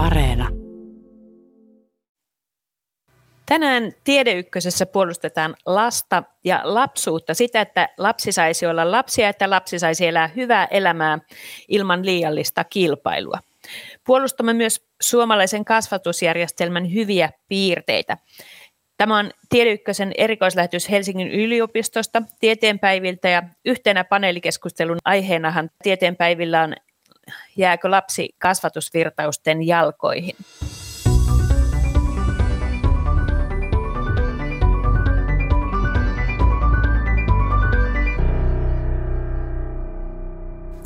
Areena. Tänään Tiedeykkösessä puolustetaan lasta ja lapsuutta, sitä, että lapsi saisi olla lapsia, että lapsi saisi elää hyvää elämää ilman liiallista kilpailua. Puolustamme myös suomalaisen kasvatusjärjestelmän hyviä piirteitä. Tämä on Tiedeykkösen erikoislähetys Helsingin yliopistosta tieteenpäiviltä ja yhtenä paneelikeskustelun aiheenahan tieteenpäivillä on jääkö lapsi kasvatusvirtausten jalkoihin.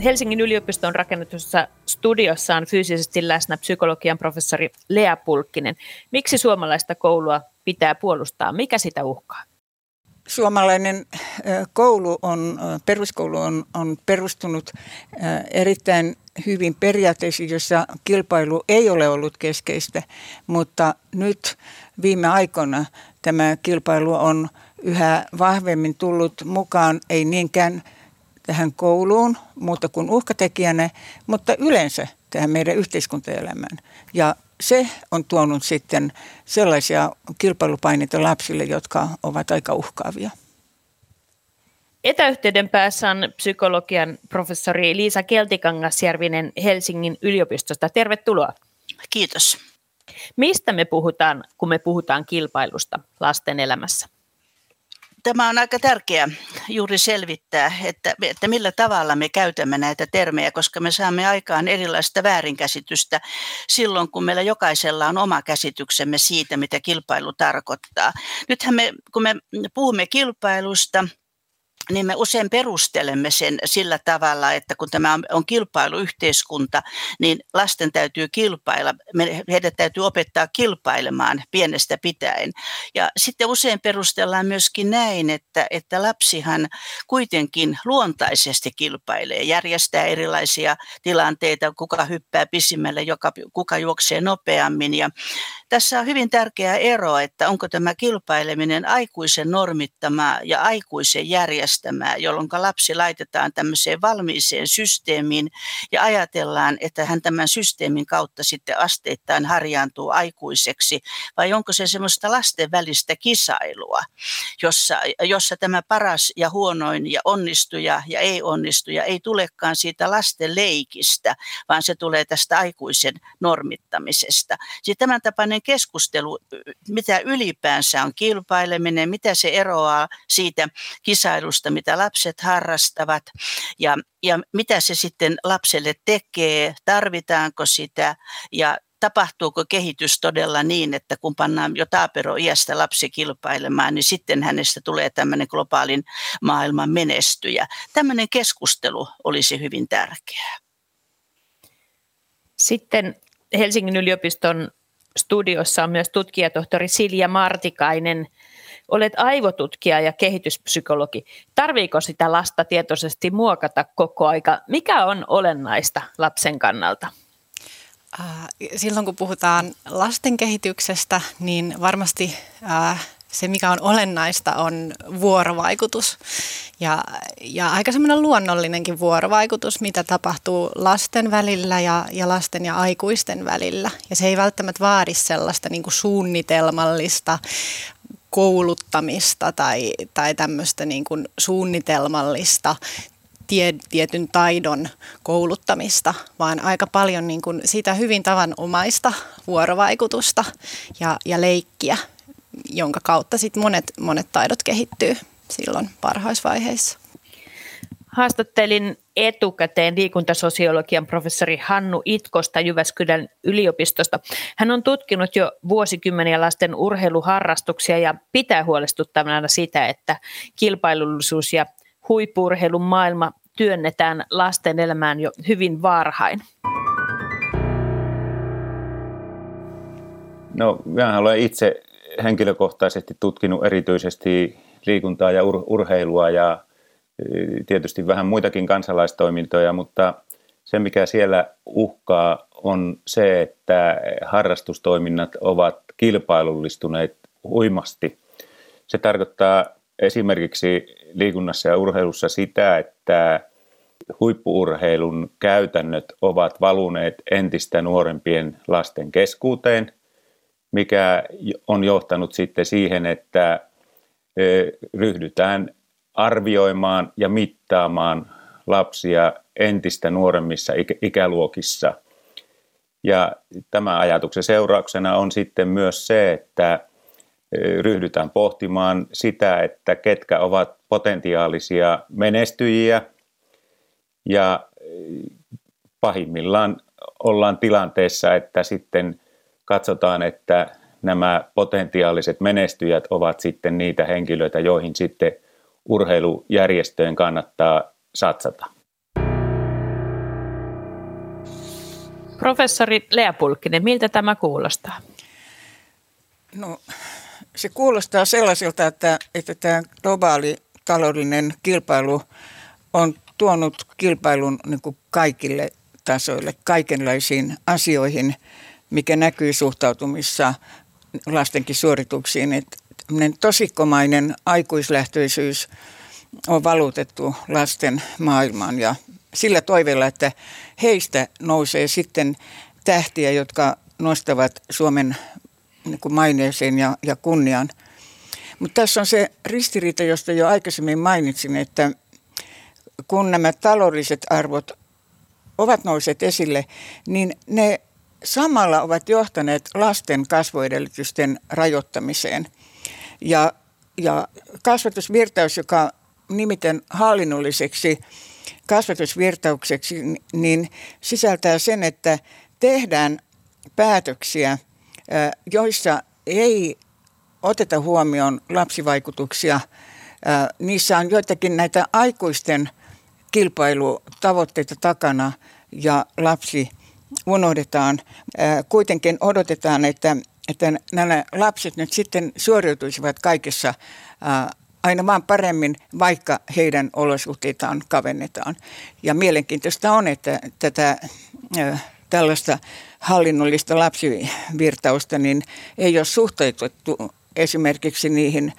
Helsingin yliopiston rakennetussa studiossa on fyysisesti läsnä psykologian professori Lea Pulkkinen. Miksi suomalaista koulua pitää puolustaa? Mikä sitä uhkaa? Suomalainen koulu on, peruskoulu on, on perustunut erittäin hyvin periaatteisiin, jossa kilpailu ei ole ollut keskeistä, mutta nyt viime aikoina tämä kilpailu on yhä vahvemmin tullut mukaan, ei niinkään tähän kouluun muuta kuin uhkatekijänä, mutta yleensä tähän meidän yhteiskuntaelämään. Ja se on tuonut sitten sellaisia kilpailupaineita lapsille, jotka ovat aika uhkaavia. Etäyhteyden päässä on psykologian professori Liisa Keltikangasjärvinen Helsingin yliopistosta. Tervetuloa. Kiitos. Mistä me puhutaan, kun me puhutaan kilpailusta lasten elämässä? Tämä on aika tärkeää juuri selvittää, että, että millä tavalla me käytämme näitä termejä, koska me saamme aikaan erilaista väärinkäsitystä silloin, kun meillä jokaisella on oma käsityksemme siitä, mitä kilpailu tarkoittaa. Nythän me, kun me puhumme kilpailusta, niin me usein perustelemme sen sillä tavalla, että kun tämä on kilpailuyhteiskunta, niin lasten täytyy kilpailla, heidät täytyy opettaa kilpailemaan pienestä pitäen. Ja sitten usein perustellaan myöskin näin, että, että lapsihan kuitenkin luontaisesti kilpailee, järjestää erilaisia tilanteita, kuka hyppää pisimmälle, joka, kuka juoksee nopeammin. Ja tässä on hyvin tärkeä ero, että onko tämä kilpaileminen aikuisen normittama ja aikuisen järjestämää, jolloin lapsi laitetaan tämmöiseen valmiiseen systeemiin ja ajatellaan, että hän tämän systeemin kautta sitten asteittain harjaantuu aikuiseksi, vai onko se semmoista lasten välistä kisailua, jossa, jossa tämä paras ja huonoin ja onnistuja ja ei onnistuja ei tulekaan siitä lasten leikistä, vaan se tulee tästä aikuisen normittamisesta. Siis tämän tapainen keskustelu, mitä ylipäänsä on kilpaileminen, mitä se eroaa siitä kisailusta, mitä lapset harrastavat ja, ja mitä se sitten lapselle tekee, tarvitaanko sitä ja tapahtuuko kehitys todella niin, että kun pannaan jo iästä lapsi kilpailemaan, niin sitten hänestä tulee tämmöinen globaalin maailman menestyjä. Tämmöinen keskustelu olisi hyvin tärkeää. Sitten Helsingin yliopiston studiossa on myös tutkijatohtori Silja Martikainen. Olet aivotutkija ja kehityspsykologi. Tarviiko sitä lasta tietoisesti muokata koko aika? Mikä on olennaista lapsen kannalta? Silloin kun puhutaan lasten kehityksestä, niin varmasti se, mikä on olennaista, on vuorovaikutus. Ja, ja aika semmoinen luonnollinenkin vuorovaikutus, mitä tapahtuu lasten välillä ja, ja lasten ja aikuisten välillä. Ja se ei välttämättä vaadi sellaista niin kuin suunnitelmallista kouluttamista tai, tai tämmöistä niin kuin suunnitelmallista tie, tietyn taidon kouluttamista, vaan aika paljon niin kuin sitä hyvin tavanomaista vuorovaikutusta ja, ja leikkiä jonka kautta sit monet, monet taidot kehittyy silloin parhaisvaiheissa. Haastattelin etukäteen liikuntasosiologian professori Hannu Itkosta Jyväskylän yliopistosta. Hän on tutkinut jo vuosikymmeniä lasten urheiluharrastuksia ja pitää huolestuttavana sitä, että kilpailullisuus ja huippurheilun maailma työnnetään lasten elämään jo hyvin varhain. No, minä olen itse henkilökohtaisesti tutkinut erityisesti liikuntaa ja ur- urheilua ja tietysti vähän muitakin kansalaistoimintoja, mutta se mikä siellä uhkaa on se, että harrastustoiminnat ovat kilpailullistuneet huimasti. Se tarkoittaa esimerkiksi liikunnassa ja urheilussa sitä, että huippuurheilun käytännöt ovat valuneet entistä nuorempien lasten keskuuteen, mikä on johtanut sitten siihen, että ryhdytään arvioimaan ja mittaamaan lapsia entistä nuoremmissa ikäluokissa. Ja tämä ajatuksen seurauksena on sitten myös se, että ryhdytään pohtimaan sitä, että ketkä ovat potentiaalisia menestyjiä ja pahimmillaan ollaan tilanteessa, että sitten katsotaan, että nämä potentiaaliset menestyjät ovat sitten niitä henkilöitä, joihin sitten urheilujärjestöjen kannattaa satsata. Professori Lea Pulkkinen, miltä tämä kuulostaa? No, se kuulostaa sellaiselta, että, että tämä globaali taloudellinen kilpailu on tuonut kilpailun niin kuin kaikille tasoille, kaikenlaisiin asioihin, mikä näkyy suhtautumissa lastenkin suorituksiin. Että tosikkomainen aikuislähtöisyys on valutettu lasten maailmaan ja sillä toiveella, että heistä nousee sitten tähtiä, jotka nostavat Suomen niin kuin maineeseen ja, ja kunniaan. Mutta tässä on se ristiriita, josta jo aikaisemmin mainitsin, että kun nämä taloudelliset arvot ovat nousseet esille, niin ne samalla ovat johtaneet lasten kasvuedellytysten rajoittamiseen. Ja, ja kasvatusvirtaus, joka nimiten hallinnolliseksi kasvatusvirtaukseksi, niin sisältää sen, että tehdään päätöksiä, joissa ei oteta huomioon lapsivaikutuksia. Niissä on joitakin näitä aikuisten kilpailutavoitteita takana ja lapsi unohdetaan. Kuitenkin odotetaan, että, että nämä lapset nyt sitten suoriutuisivat kaikessa aina vaan paremmin, vaikka heidän olosuhteitaan kavennetaan. Ja mielenkiintoista on, että tätä tällaista hallinnollista lapsivirtausta niin ei ole suhteutettu esimerkiksi niihin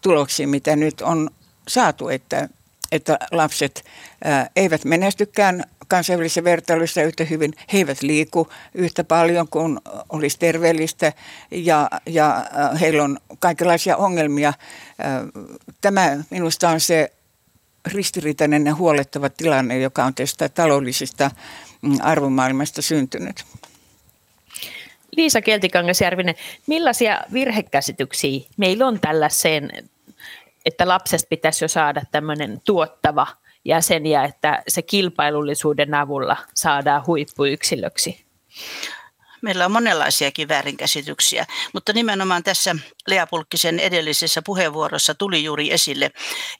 tuloksiin, mitä nyt on saatu, että, että lapset eivät menestykään kansainvälisessä vertailussa yhtä hyvin. He eivät liiku yhtä paljon kuin olisi terveellistä ja, ja heillä on kaikenlaisia ongelmia. Tämä minusta on se ristiriitainen ja huolettava tilanne, joka on tästä taloudellisesta mm, arvomaailmasta syntynyt. Liisa Keltikangasjärvinen, millaisia virhekäsityksiä meillä on tällaiseen, että lapsesta pitäisi jo saada tämmöinen tuottava – jäseniä, että se kilpailullisuuden avulla saadaan huippuyksilöksi? Meillä on monenlaisiakin väärinkäsityksiä, mutta nimenomaan tässä Lea Pulkkisen edellisessä puheenvuorossa tuli juuri esille,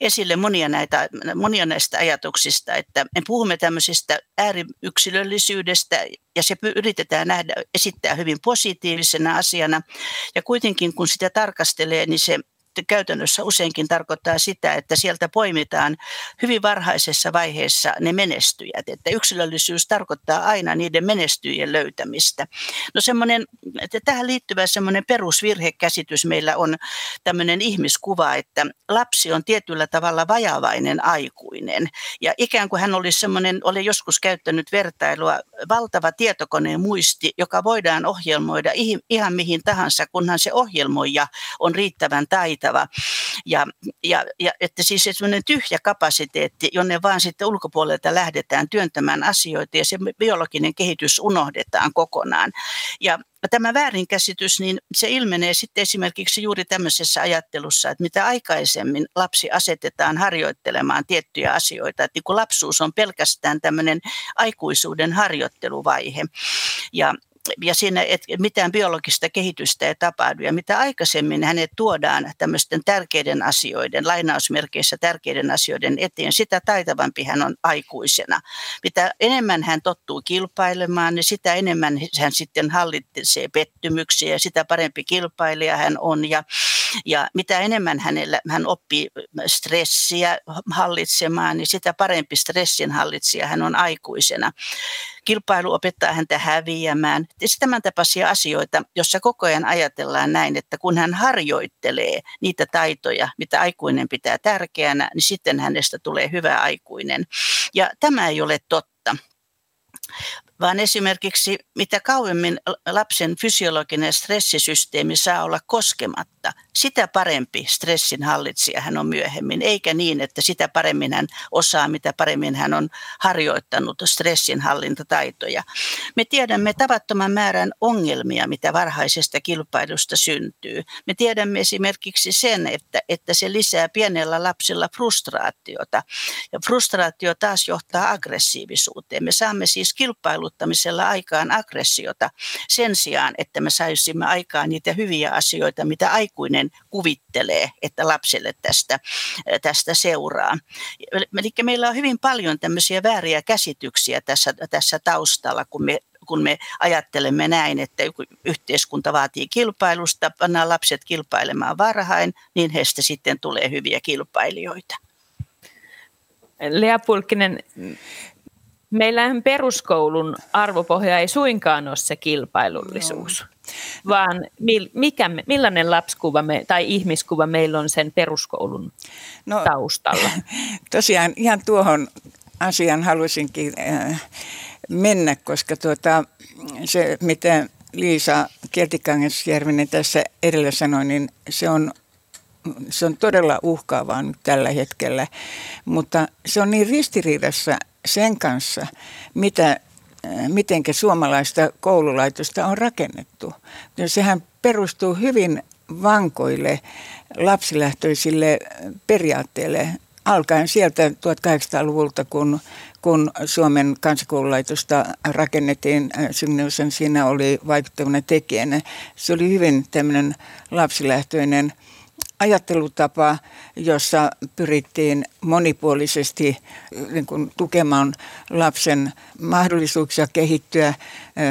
esille monia, näitä, monia näistä ajatuksista, että me puhumme tämmöisestä ääriyksilöllisyydestä ja se yritetään nähdä, esittää hyvin positiivisena asiana ja kuitenkin kun sitä tarkastelee, niin se käytännössä useinkin tarkoittaa sitä, että sieltä poimitaan hyvin varhaisessa vaiheessa ne menestyjät. Että yksilöllisyys tarkoittaa aina niiden menestyjien löytämistä. No semmoinen, että tähän liittyvä semmoinen perusvirhekäsitys meillä on tämmöinen ihmiskuva, että lapsi on tietyllä tavalla vajavainen aikuinen. Ja ikään kuin hän olisi semmoinen, olen joskus käyttänyt vertailua, valtava tietokoneen muisti, joka voidaan ohjelmoida ihan mihin tahansa, kunhan se ohjelmoija on riittävän taitava taitava. Ja, ja, ja että siis semmoinen tyhjä kapasiteetti, jonne vaan sitten ulkopuolelta lähdetään työntämään asioita ja se biologinen kehitys unohdetaan kokonaan. Ja tämä väärinkäsitys, niin se ilmenee sitten esimerkiksi juuri tämmöisessä ajattelussa, että mitä aikaisemmin lapsi asetetaan harjoittelemaan tiettyjä asioita, että niin kun lapsuus on pelkästään tämmöinen aikuisuuden harjoitteluvaihe. Ja ja siinä et, mitään biologista kehitystä ei tapahdu. Ja mitä aikaisemmin hänet tuodaan tämmöisten tärkeiden asioiden, lainausmerkeissä tärkeiden asioiden eteen, sitä taitavampi hän on aikuisena. Mitä enemmän hän tottuu kilpailemaan, niin sitä enemmän hän sitten hallitsee pettymyksiä ja sitä parempi kilpailija hän on. Ja, Ja mitä enemmän hänellä, hän oppii stressiä hallitsemaan, niin sitä parempi stressin hallitsija hän on aikuisena. Kilpailu opettaa häntä häviämään. Tämän tapaisia asioita, jossa koko ajan ajatellaan näin, että kun hän harjoittelee niitä taitoja, mitä aikuinen pitää tärkeänä, niin sitten hänestä tulee hyvä aikuinen. Ja tämä ei ole totta vaan esimerkiksi mitä kauemmin lapsen fysiologinen stressisysteemi saa olla koskematta, sitä parempi stressin hallitsija hän on myöhemmin, eikä niin, että sitä paremmin hän osaa, mitä paremmin hän on harjoittanut stressin hallintataitoja. Me tiedämme tavattoman määrän ongelmia, mitä varhaisesta kilpailusta syntyy. Me tiedämme esimerkiksi sen, että, että se lisää pienellä lapsella frustraatiota. Ja frustraatio taas johtaa aggressiivisuuteen. Me saamme siis kilpailuttamisella aikaan aggressiota sen sijaan, että me saisimme aikaan niitä hyviä asioita, mitä aikuinen kuvittelee, että lapselle tästä, tästä seuraa. Eli meillä on hyvin paljon tämmöisiä vääriä käsityksiä tässä, tässä taustalla, kun me kun me ajattelemme näin, että yhteiskunta vaatii kilpailusta, pannaan lapset kilpailemaan varhain, niin heistä sitten tulee hyviä kilpailijoita. Lea Pulkkinen, meillähän peruskoulun arvopohja ei suinkaan ole se kilpailullisuus. No vaan mikä, millainen lapskuva me, tai ihmiskuva meillä on sen peruskoulun no, taustalla? Tosiaan ihan tuohon asian halusinkin äh, mennä, koska tuota, se mitä Liisa Kiertikangasjärvinen tässä edellä sanoi, niin se on se on todella uhkaavaa nyt tällä hetkellä, mutta se on niin ristiriidassa sen kanssa, mitä miten suomalaista koululaitosta on rakennettu. Sehän perustuu hyvin vankoille lapsilähtöisille periaatteille, alkaen sieltä 1800-luvulta, kun, kun Suomen kansakoululaitosta rakennettiin, Symniusen siinä oli vaikuttavana tekijänä. Se oli hyvin tämmöinen lapsilähtöinen – ajattelutapa, jossa pyrittiin monipuolisesti niin kuin, tukemaan lapsen mahdollisuuksia kehittyä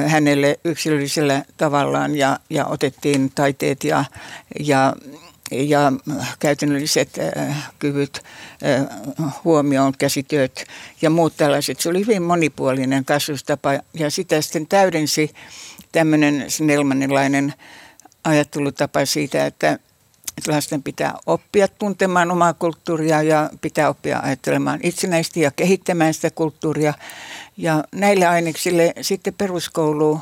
hänelle yksilöllisellä tavallaan ja, ja otettiin taiteet ja, ja ja käytännölliset kyvyt huomioon, käsityöt ja muut tällaiset. Se oli hyvin monipuolinen kasvustapa ja sitä sitten täydensi tämmöinen snellmanilainen ajattelutapa siitä, että lasten pitää oppia tuntemaan omaa kulttuuria ja pitää oppia ajattelemaan itsenäisesti ja kehittämään sitä kulttuuria. Ja näille aineksille sitten peruskoulu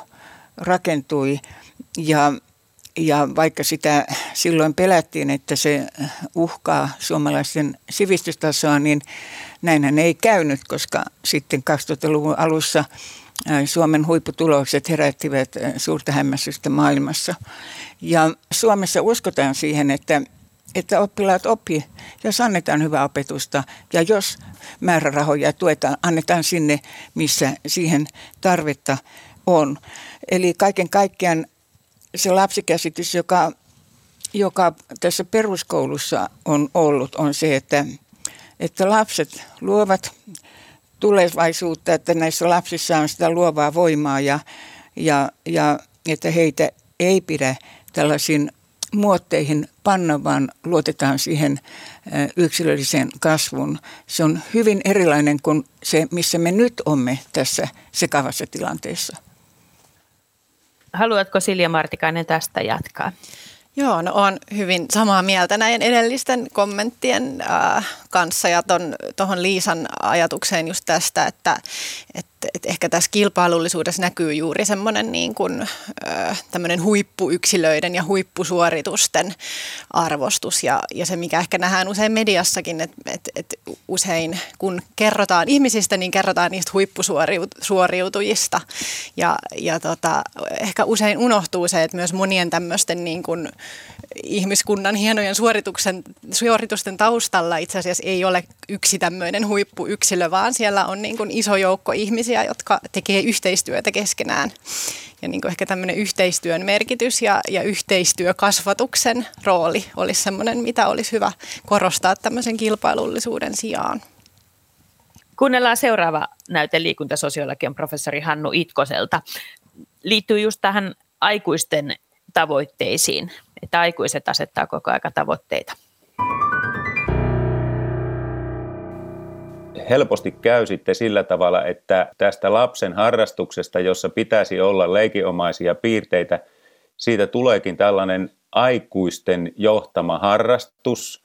rakentui ja, ja vaikka sitä silloin pelättiin, että se uhkaa suomalaisten sivistystasoa, niin näinhän ei käynyt, koska sitten 2000-luvun alussa Suomen huipputulokset herättivät suurta hämmästystä maailmassa. Ja Suomessa uskotaan siihen, että, että oppilaat oppii, jos annetaan hyvää opetusta ja jos määrärahoja tuetaan, annetaan sinne, missä siihen tarvetta on. Eli kaiken kaikkiaan se lapsikäsitys, joka, joka tässä peruskoulussa on ollut, on se, että, että lapset luovat tulevaisuutta, että näissä lapsissa on sitä luovaa voimaa ja, ja, ja että heitä ei pidä tällaisiin muotteihin panna, vaan luotetaan siihen yksilölliseen kasvuun. Se on hyvin erilainen kuin se, missä me nyt olemme tässä sekavassa tilanteessa. Haluatko Silja Martikainen tästä jatkaa? Joo, no on hyvin samaa mieltä näiden edellisten kommenttien äh, kanssa ja tuohon Liisan ajatukseen just tästä, että et, et ehkä tässä kilpailullisuudessa näkyy juuri semmoinen niin kuin, tämmöinen huippuyksilöiden ja huippusuoritusten arvostus ja, ja se, mikä ehkä nähdään usein mediassakin, että et, et usein kun kerrotaan ihmisistä, niin kerrotaan niistä huippusuoriutujista ja, ja tota, ehkä usein unohtuu se, että myös monien tämmöisten niin kuin, ihmiskunnan hienojen suorituksen, suoritusten taustalla itse asiassa ei ole yksi tämmöinen huippuyksilö, vaan siellä on niin kuin iso joukko ihmisiä, jotka tekee yhteistyötä keskenään. Ja niin kuin ehkä tämmöinen yhteistyön merkitys ja, ja yhteistyökasvatuksen rooli olisi semmoinen, mitä olisi hyvä korostaa tämmöisen kilpailullisuuden sijaan. Kuunnellaan seuraava näyte liikuntasosiologian professori Hannu Itkoselta. Liittyy just tähän aikuisten tavoitteisiin. että aikuiset asettaa koko aika tavoitteita. Helposti käy sitten sillä tavalla, että tästä lapsen harrastuksesta, jossa pitäisi olla leikinomaisia piirteitä, siitä tuleekin tällainen aikuisten johtama harrastus,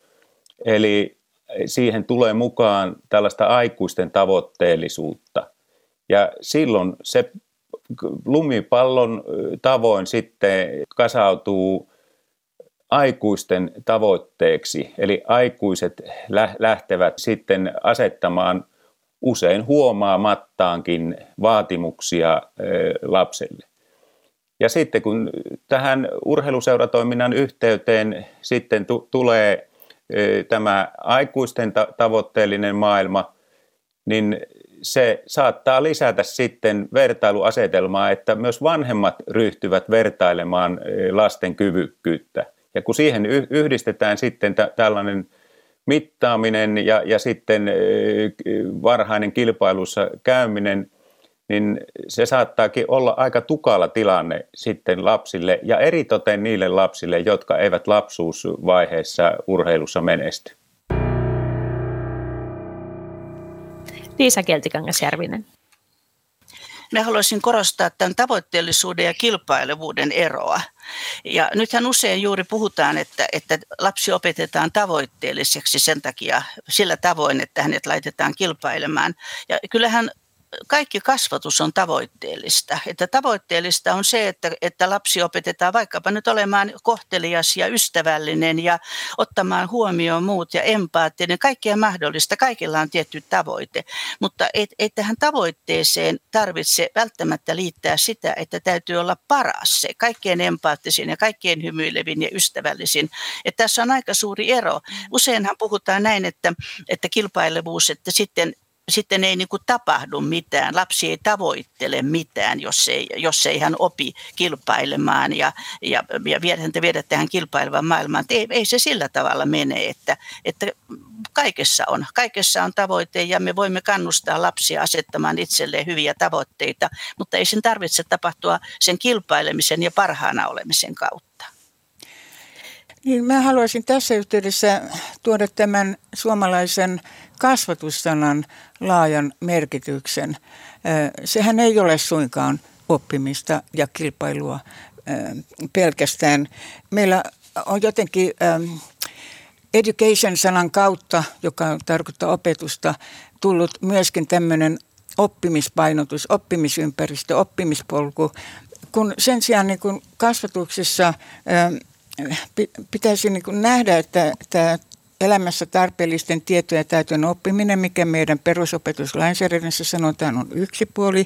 eli siihen tulee mukaan tällaista aikuisten tavoitteellisuutta. Ja silloin se lumipallon tavoin sitten kasautuu aikuisten tavoitteeksi, eli aikuiset lähtevät sitten asettamaan usein huomaamattaankin vaatimuksia lapselle. Ja sitten kun tähän urheiluseuratoiminnan yhteyteen sitten t- tulee tämä aikuisten ta- tavoitteellinen maailma, niin se saattaa lisätä sitten vertailuasetelmaa, että myös vanhemmat ryhtyvät vertailemaan lasten kyvykkyyttä. Ja kun siihen yhdistetään sitten t- tällainen mittaaminen ja, ja sitten varhainen kilpailussa käyminen, niin se saattaakin olla aika tukala tilanne sitten lapsille ja eritoten niille lapsille, jotka eivät lapsuusvaiheessa urheilussa menesty. Liisa Keltikangasjärvinen. Minä haluaisin korostaa tämän tavoitteellisuuden ja kilpailevuuden eroa. Ja nythän usein juuri puhutaan, että, että lapsi opetetaan tavoitteelliseksi sen takia sillä tavoin, että hänet laitetaan kilpailemaan. Ja kyllähän kaikki kasvatus on tavoitteellista. Että tavoitteellista on se, että, että lapsi opetetaan vaikkapa nyt olemaan kohtelias ja ystävällinen ja ottamaan huomioon muut ja empaattinen. Kaikkea mahdollista. Kaikilla on tietty tavoite. Mutta ei, ei tähän tavoitteeseen tarvitse välttämättä liittää sitä, että täytyy olla paras se. Kaikkein empaattisin ja kaikkein hymyilevin ja ystävällisin. Että tässä on aika suuri ero. Useinhan puhutaan näin, että, että kilpailevuus, että sitten sitten ei niin kuin tapahdu mitään. Lapsi ei tavoittele mitään, jos ei, jos ei hän opi kilpailemaan ja, ja, ja viedä, häntä viedä tähän kilpailevaan maailmaan. Ei, ei se sillä tavalla mene, että, että kaikessa on. Kaikessa on tavoite ja me voimme kannustaa lapsia asettamaan itselleen hyviä tavoitteita, mutta ei sen tarvitse tapahtua sen kilpailemisen ja parhaana olemisen kautta. Niin, mä haluaisin tässä yhteydessä tuoda tämän suomalaisen kasvatussanan laajan merkityksen. Sehän ei ole suinkaan oppimista ja kilpailua pelkästään. Meillä on jotenkin education-sanan kautta, joka tarkoittaa opetusta, tullut myöskin tämmöinen oppimispainotus, oppimisympäristö, oppimispolku, kun sen sijaan niin kun kasvatuksessa pitäisi niin kuin nähdä, että tämä elämässä tarpeellisten tietojen täytön oppiminen, mikä meidän perusopetuslainsäädännössä sanotaan on yksi puoli.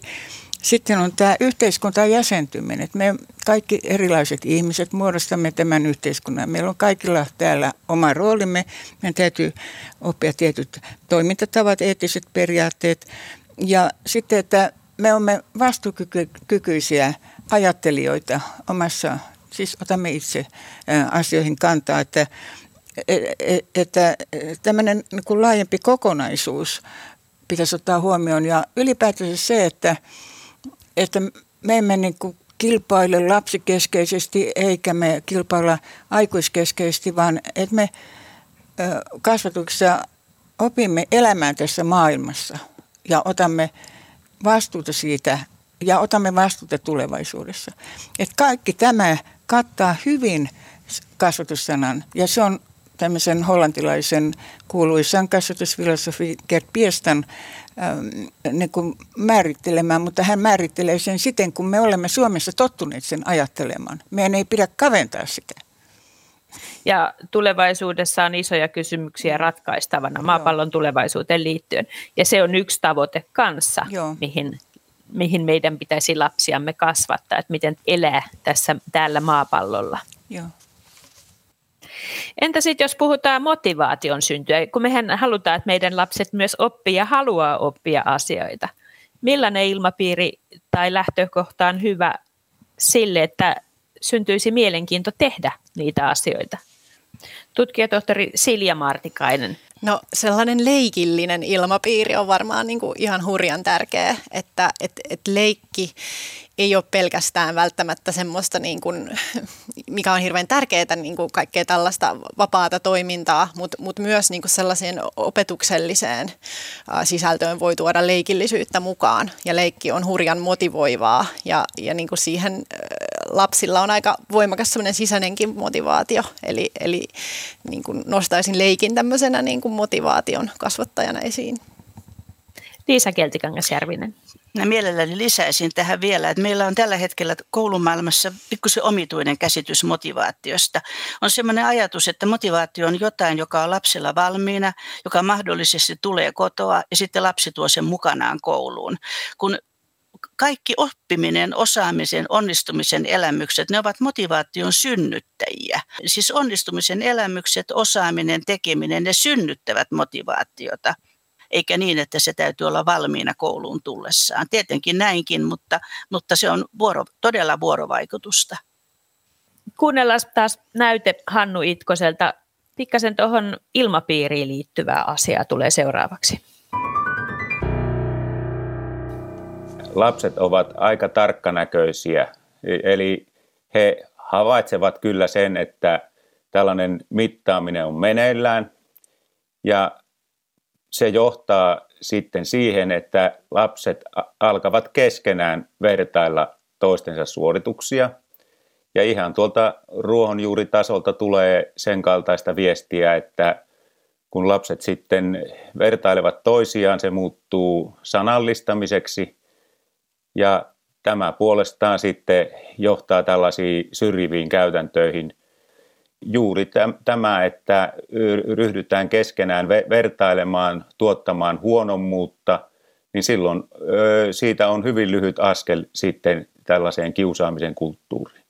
Sitten on tämä yhteiskuntaan jäsentyminen. Me kaikki erilaiset ihmiset muodostamme tämän yhteiskunnan. Meillä on kaikilla täällä oma roolimme. Meidän täytyy oppia tietyt toimintatavat, eettiset periaatteet. Ja sitten, että me olemme vastuukykyisiä ajattelijoita omassa siis otamme itse asioihin kantaa, että, että tämmöinen niin laajempi kokonaisuus pitäisi ottaa huomioon. Ja ylipäätään se, että, että me emme niin kuin kilpaile lapsikeskeisesti eikä me kilpailla aikuiskeskeisesti, vaan että me kasvatuksessa opimme elämään tässä maailmassa ja otamme vastuuta siitä ja otamme vastuuta tulevaisuudessa. Et kaikki tämä kattaa hyvin kasvatussanan ja se on tämmöisen hollantilaisen kuuluisan kasvatusfilosofi Gert Piestan ähm, niin kuin määrittelemään, mutta hän määrittelee sen siten, kun me olemme Suomessa tottuneet sen ajattelemaan. Meidän ei pidä kaventaa sitä. Ja tulevaisuudessa on isoja kysymyksiä ratkaistavana maapallon Joo. tulevaisuuteen liittyen. Ja se on yksi tavoite kanssa, Joo. mihin mihin meidän pitäisi lapsiamme kasvattaa, että miten elää tässä täällä maapallolla. Joo. Entä sitten jos puhutaan motivaation syntyä, kun mehän halutaan, että meidän lapset myös oppii ja haluaa oppia asioita. Millainen ilmapiiri tai lähtökohta on hyvä sille, että syntyisi mielenkiinto tehdä niitä asioita? Tutkijatohtori Silja Martikainen, No sellainen leikillinen ilmapiiri on varmaan niin kuin ihan hurjan tärkeä, että et, et leikki ei ole pelkästään välttämättä semmoista, niin kuin, mikä on hirveän tärkeää, niin kuin kaikkea tällaista vapaata toimintaa, mutta mut myös niin kuin sellaiseen opetukselliseen sisältöön voi tuoda leikillisyyttä mukaan. Ja leikki on hurjan motivoivaa ja, ja niin kuin siihen lapsilla on aika voimakas semmoinen sisäinenkin motivaatio. Eli, eli niin kuin nostaisin leikin tämmöisenä niin kuin motivaation kasvattajana esiin. Liisa Keltikangas-Järvinen. Mä mielelläni lisäisin tähän vielä, että meillä on tällä hetkellä koulumaailmassa pikkusen omituinen käsitys motivaatiosta. On sellainen ajatus, että motivaatio on jotain, joka on lapsella valmiina, joka mahdollisesti tulee kotoa ja sitten lapsi tuo sen mukanaan kouluun. Kun kaikki oppiminen, osaamisen, onnistumisen elämykset, ne ovat motivaation synnyttäjiä. Siis onnistumisen elämykset, osaaminen, tekeminen, ne synnyttävät motivaatiota eikä niin, että se täytyy olla valmiina kouluun tullessaan. Tietenkin näinkin, mutta, mutta se on vuoro, todella vuorovaikutusta. Kuunnellaan taas näyte Hannu Itkoselta. Pikkasen tuohon ilmapiiriin liittyvää asiaa tulee seuraavaksi. Lapset ovat aika tarkkanäköisiä, eli he havaitsevat kyllä sen, että tällainen mittaaminen on meneillään ja se johtaa sitten siihen, että lapset alkavat keskenään vertailla toistensa suorituksia. Ja ihan tuolta ruohonjuuritasolta tulee sen kaltaista viestiä, että kun lapset sitten vertailevat toisiaan, se muuttuu sanallistamiseksi ja tämä puolestaan sitten johtaa tällaisiin syrjiviin käytäntöihin, juuri tämä, että ryhdytään keskenään vertailemaan, tuottamaan huonommuutta, niin silloin siitä on hyvin lyhyt askel sitten tällaiseen kiusaamisen kulttuuriin.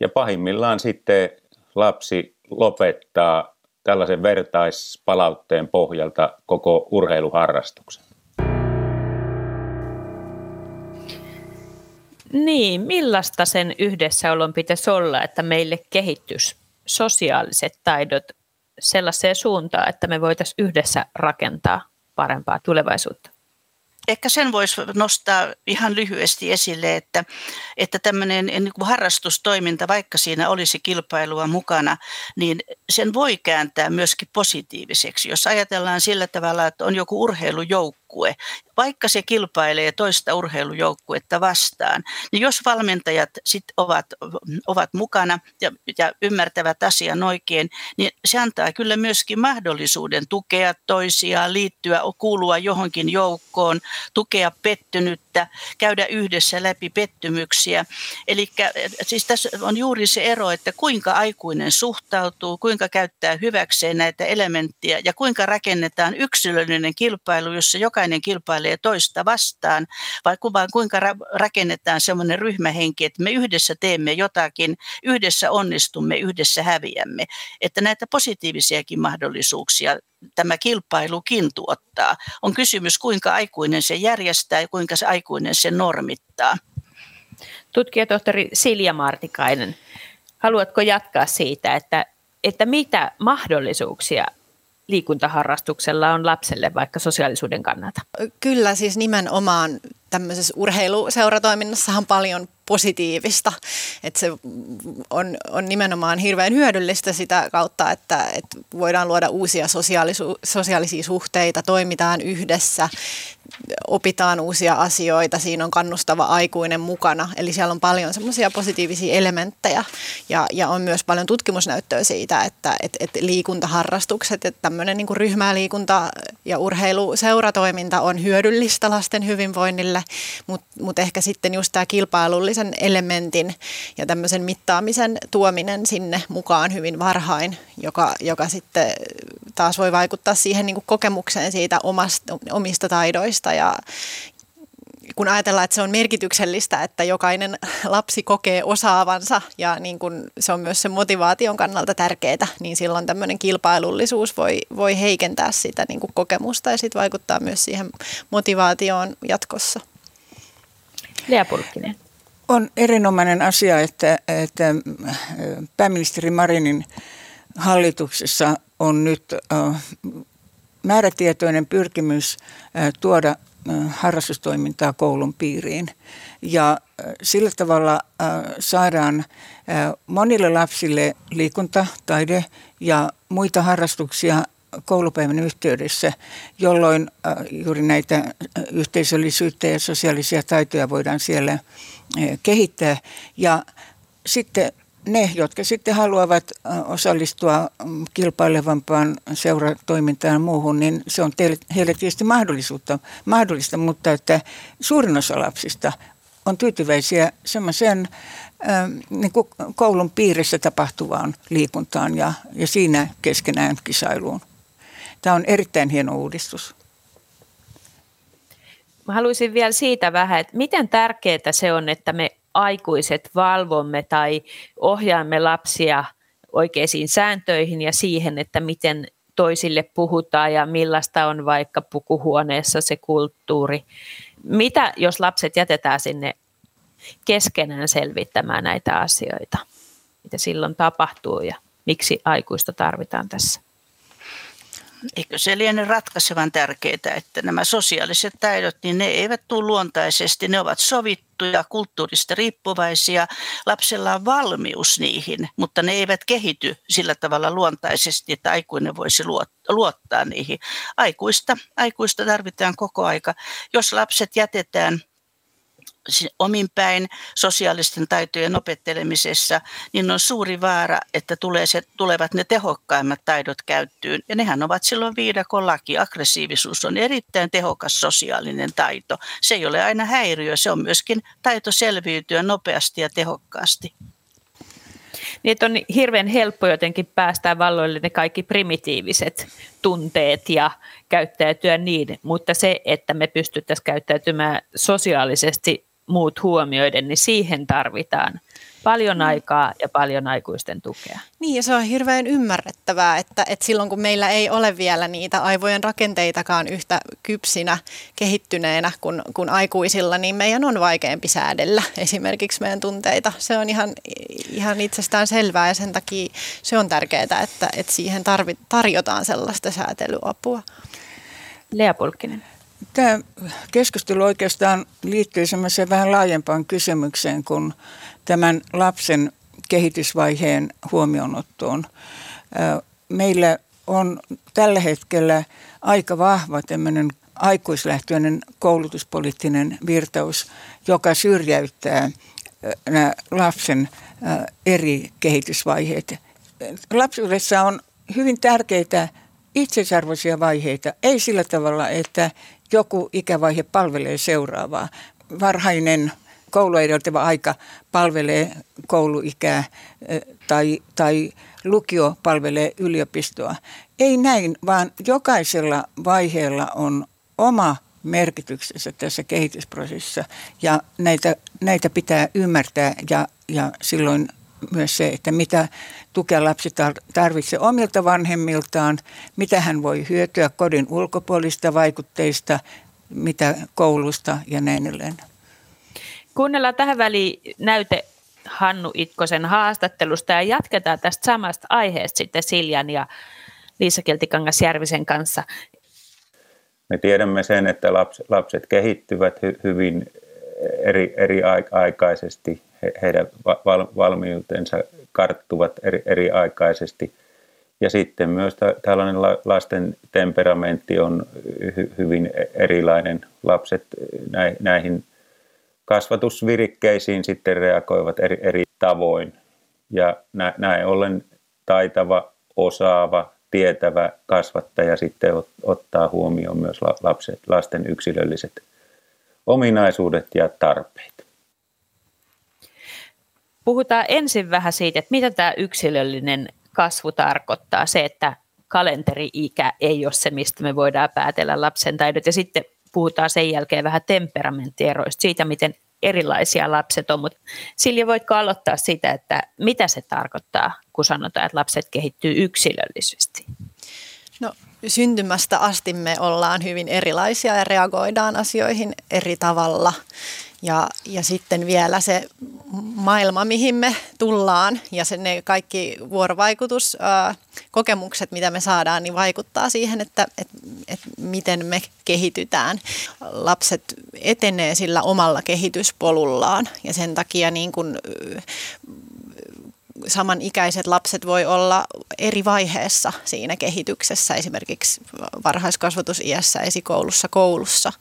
Ja pahimmillaan sitten lapsi lopettaa tällaisen vertaispalautteen pohjalta koko urheiluharrastuksen. Niin, millaista sen yhdessäolon pitäisi olla, että meille kehittyisi sosiaaliset taidot sellaiseen suuntaan, että me voitaisiin yhdessä rakentaa parempaa tulevaisuutta? Ehkä sen voisi nostaa ihan lyhyesti esille, että, että tämmöinen niin kuin harrastustoiminta, vaikka siinä olisi kilpailua mukana, niin sen voi kääntää myöskin positiiviseksi. Jos ajatellaan sillä tavalla, että on joku urheilujoukkue vaikka se kilpailee toista urheilujoukkuetta vastaan, niin jos valmentajat sit ovat, ovat mukana ja, ja ymmärtävät asian oikein, niin se antaa kyllä myöskin mahdollisuuden tukea toisiaan, liittyä, kuulua johonkin joukkoon, tukea pettynyttä, käydä yhdessä läpi pettymyksiä. Eli siis tässä on juuri se ero, että kuinka aikuinen suhtautuu, kuinka käyttää hyväkseen näitä elementtejä ja kuinka rakennetaan yksilöllinen kilpailu, jossa jokainen kilpailee toista vastaan, vai vaan kuinka rakennetaan semmoinen ryhmähenki, että me yhdessä teemme jotakin, yhdessä onnistumme, yhdessä häviämme. Että näitä positiivisiakin mahdollisuuksia tämä kilpailukin tuottaa. On kysymys, kuinka aikuinen se järjestää ja kuinka se aikuinen se normittaa. Tutkijatohtori Silja Martikainen, haluatko jatkaa siitä, että, että mitä mahdollisuuksia liikuntaharrastuksella on lapselle vaikka sosiaalisuuden kannalta? Kyllä, siis nimenomaan tämmöisessä urheiluseuratoiminnassahan paljon positiivista. Että se on, on nimenomaan hirveän hyödyllistä sitä kautta, että, että voidaan luoda uusia sosiaalisu- sosiaalisia suhteita, toimitaan yhdessä, opitaan uusia asioita, siinä on kannustava aikuinen mukana. Eli siellä on paljon semmoisia positiivisia elementtejä ja, ja on myös paljon tutkimusnäyttöä siitä, että et, et liikuntaharrastukset, että tämmöinen niin ryhmäliikunta ja urheiluseuratoiminta on hyödyllistä lasten hyvinvoinnille, mutta mut ehkä sitten just tämä kilpailullisen elementin ja tämmöisen mittaamisen tuominen sinne mukaan hyvin varhain, joka, joka sitten taas voi vaikuttaa siihen niin kokemukseen siitä omasta, omista taidoista ja kun ajatellaan, että se on merkityksellistä, että jokainen lapsi kokee osaavansa ja niin kun se on myös sen motivaation kannalta tärkeää, niin silloin tämmöinen kilpailullisuus voi, voi heikentää sitä niin kuin kokemusta ja sitten vaikuttaa myös siihen motivaatioon jatkossa. Lea Pulkkinen. On erinomainen asia, että, että pääministeri Marinin hallituksessa on nyt määrätietoinen pyrkimys tuoda harrastustoimintaa koulun piiriin. Ja sillä tavalla saadaan monille lapsille liikunta, taide ja muita harrastuksia koulupäivän yhteydessä, jolloin juuri näitä yhteisöllisyyttä ja sosiaalisia taitoja voidaan siellä kehittää. Ja sitten ne, jotka sitten haluavat osallistua mm, kilpailevampaan seuratoimintaan ja muuhun, niin se on teille, heille tietysti mahdollisuutta, mahdollista, mutta että suurin osa lapsista on tyytyväisiä semmoiseen niin koulun piirissä tapahtuvaan liikuntaan ja, ja siinä keskenään kisailuun. Tämä on erittäin hieno uudistus. Mä haluaisin vielä siitä vähän, että miten tärkeää se on, että me aikuiset valvomme tai ohjaamme lapsia oikeisiin sääntöihin ja siihen, että miten toisille puhutaan ja millaista on vaikka pukuhuoneessa se kulttuuri. Mitä jos lapset jätetään sinne keskenään selvittämään näitä asioita? Mitä silloin tapahtuu ja miksi aikuista tarvitaan tässä? Eikö se liene ratkaisevan tärkeää, että nämä sosiaaliset taidot, niin ne eivät tule luontaisesti, ne ovat sovittuja, kulttuurista riippuvaisia. Lapsella on valmius niihin, mutta ne eivät kehity sillä tavalla luontaisesti, että aikuinen voisi luottaa niihin. Aikuista, aikuista tarvitaan koko aika. Jos lapset jätetään omin päin sosiaalisten taitojen opettelemisessa, niin on suuri vaara, että tulee se, tulevat ne tehokkaimmat taidot käyttöön. Ja nehän ovat silloin viidakon laki. Aggressiivisuus on erittäin tehokas sosiaalinen taito. Se ei ole aina häiriö, se on myöskin taito selviytyä nopeasti ja tehokkaasti. Että on hirveän helppo jotenkin päästää valloille ne kaikki primitiiviset tunteet ja käyttäytyä niin, mutta se, että me pystyttäisiin käyttäytymään sosiaalisesti muut huomioiden, niin siihen tarvitaan paljon mm. aikaa ja paljon aikuisten tukea. Niin ja se on hirveän ymmärrettävää, että, että silloin kun meillä ei ole vielä niitä aivojen rakenteitakaan yhtä kypsinä, kehittyneenä kuin, kuin aikuisilla, niin meidän on vaikeampi säädellä esimerkiksi meidän tunteita. Se on ihan, ihan itsestään selvää ja sen takia se on tärkeää, että, että siihen tarvit, tarjotaan sellaista säätelyapua. Lea Pulkkinen. Tämä keskustelu oikeastaan liittyy semmoiseen vähän laajempaan kysymykseen kuin tämän lapsen kehitysvaiheen huomioonottoon. Meillä on tällä hetkellä aika vahva tämmöinen aikuislähtöinen koulutuspoliittinen virtaus, joka syrjäyttää nämä lapsen eri kehitysvaiheet. Lapsuudessa on hyvin tärkeitä itseisarvoisia vaiheita, ei sillä tavalla, että joku ikävaihe palvelee seuraavaa. Varhainen koulua aika palvelee kouluikää tai, tai lukio palvelee yliopistoa. Ei näin, vaan jokaisella vaiheella on oma merkityksensä tässä kehitysprosessissa ja näitä, näitä pitää ymmärtää ja, ja silloin myös se, että mitä tukea lapsi tarvitsee omilta vanhemmiltaan, mitä hän voi hyötyä kodin ulkopuolista vaikutteista, mitä koulusta ja näin edelleen. Kuunnellaan tähän väliin näyte Hannu Itkosen haastattelusta ja jatketaan tästä samasta aiheesta sitten Siljan ja Liisa Keltikangas-Järvisen kanssa. Me tiedämme sen, että lapset kehittyvät hy- hyvin eri, eri aikaisesti. He, heidän val, valmiutensa karttuvat eri, eri aikaisesti. Ja sitten myös tällainen lasten temperamentti on hy, hyvin erilainen. Lapset näihin kasvatusvirikkeisiin sitten reagoivat eri, eri tavoin. Ja näin ollen taitava, osaava, tietävä kasvattaja sitten ottaa huomioon myös lapset, lasten yksilölliset ominaisuudet ja tarpeet. Puhutaan ensin vähän siitä, että mitä tämä yksilöllinen kasvu tarkoittaa. Se, että kalenteri-ikä ei ole se, mistä me voidaan päätellä lapsen taidot. Ja sitten puhutaan sen jälkeen vähän temperamenttieroista, siitä miten erilaisia lapset on. Mutta Silja, voitko aloittaa sitä, että mitä se tarkoittaa, kun sanotaan, että lapset kehittyy yksilöllisesti? No syntymästä asti me ollaan hyvin erilaisia ja reagoidaan asioihin eri tavalla. Ja, ja sitten vielä se maailma, mihin me tullaan ja se, ne kaikki vuorovaikutuskokemukset, mitä me saadaan, niin vaikuttaa siihen, että, että, että miten me kehitytään. Lapset etenee sillä omalla kehityspolullaan ja sen takia niin kuin samanikäiset lapset voi olla eri vaiheessa siinä kehityksessä, esimerkiksi varhaiskasvatusiässä, esikoulussa, koulussa.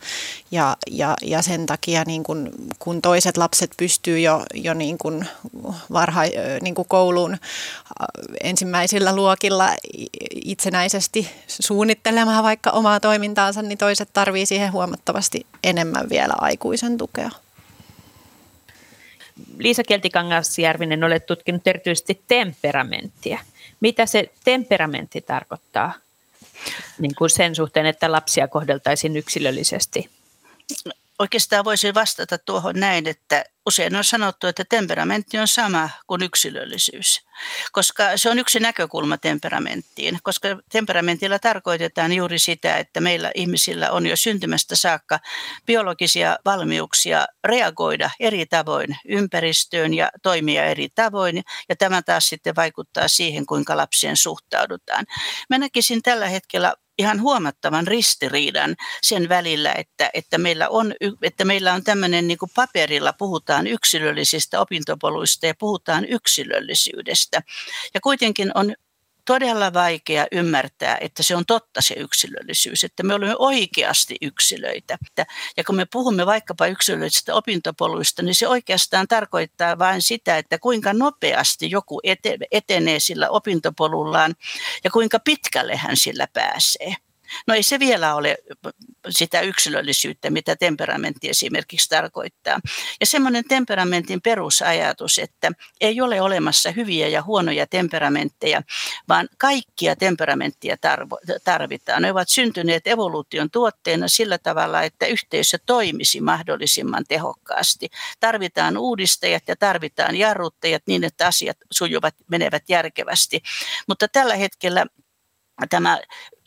Ja, ja, ja sen takia niin kun, kun toiset lapset pystyy jo, jo niin kun varha, niin kun kouluun ensimmäisillä luokilla itsenäisesti suunnittelemaan vaikka omaa toimintaansa, niin toiset tarvii siihen huomattavasti enemmän vielä aikuisen tukea. Liisa Keltikangas-Järvinen, olet tutkinut erityisesti temperamenttia. Mitä se temperamentti tarkoittaa niin kuin sen suhteen, että lapsia kohdeltaisiin yksilöllisesti? Oikeastaan voisin vastata tuohon näin, että usein on sanottu, että temperamentti on sama kuin yksilöllisyys, koska se on yksi näkökulma temperamenttiin, koska temperamentilla tarkoitetaan juuri sitä, että meillä ihmisillä on jo syntymästä saakka biologisia valmiuksia reagoida eri tavoin ympäristöön ja toimia eri tavoin, ja tämä taas sitten vaikuttaa siihen, kuinka lapsien suhtaudutaan. Mä näkisin tällä hetkellä ihan huomattavan ristiriidan sen välillä, että, että, meillä, on, että meillä on tämmöinen niin kuin paperilla puhutaan yksilöllisistä opintopoluista ja puhutaan yksilöllisyydestä. Ja kuitenkin on todella vaikea ymmärtää, että se on totta se yksilöllisyys, että me olemme oikeasti yksilöitä. Ja kun me puhumme vaikkapa yksilöllisistä opintopoluista, niin se oikeastaan tarkoittaa vain sitä, että kuinka nopeasti joku etenee sillä opintopolullaan ja kuinka pitkälle hän sillä pääsee. No ei se vielä ole sitä yksilöllisyyttä, mitä temperamentti esimerkiksi tarkoittaa. Ja semmoinen temperamentin perusajatus, että ei ole olemassa hyviä ja huonoja temperamentteja, vaan kaikkia temperamenttia tarvitaan. Ne ovat syntyneet evoluution tuotteena sillä tavalla, että yhteisö toimisi mahdollisimman tehokkaasti. Tarvitaan uudistajat ja tarvitaan jarruttajat niin, että asiat sujuvat, menevät järkevästi. Mutta tällä hetkellä tämä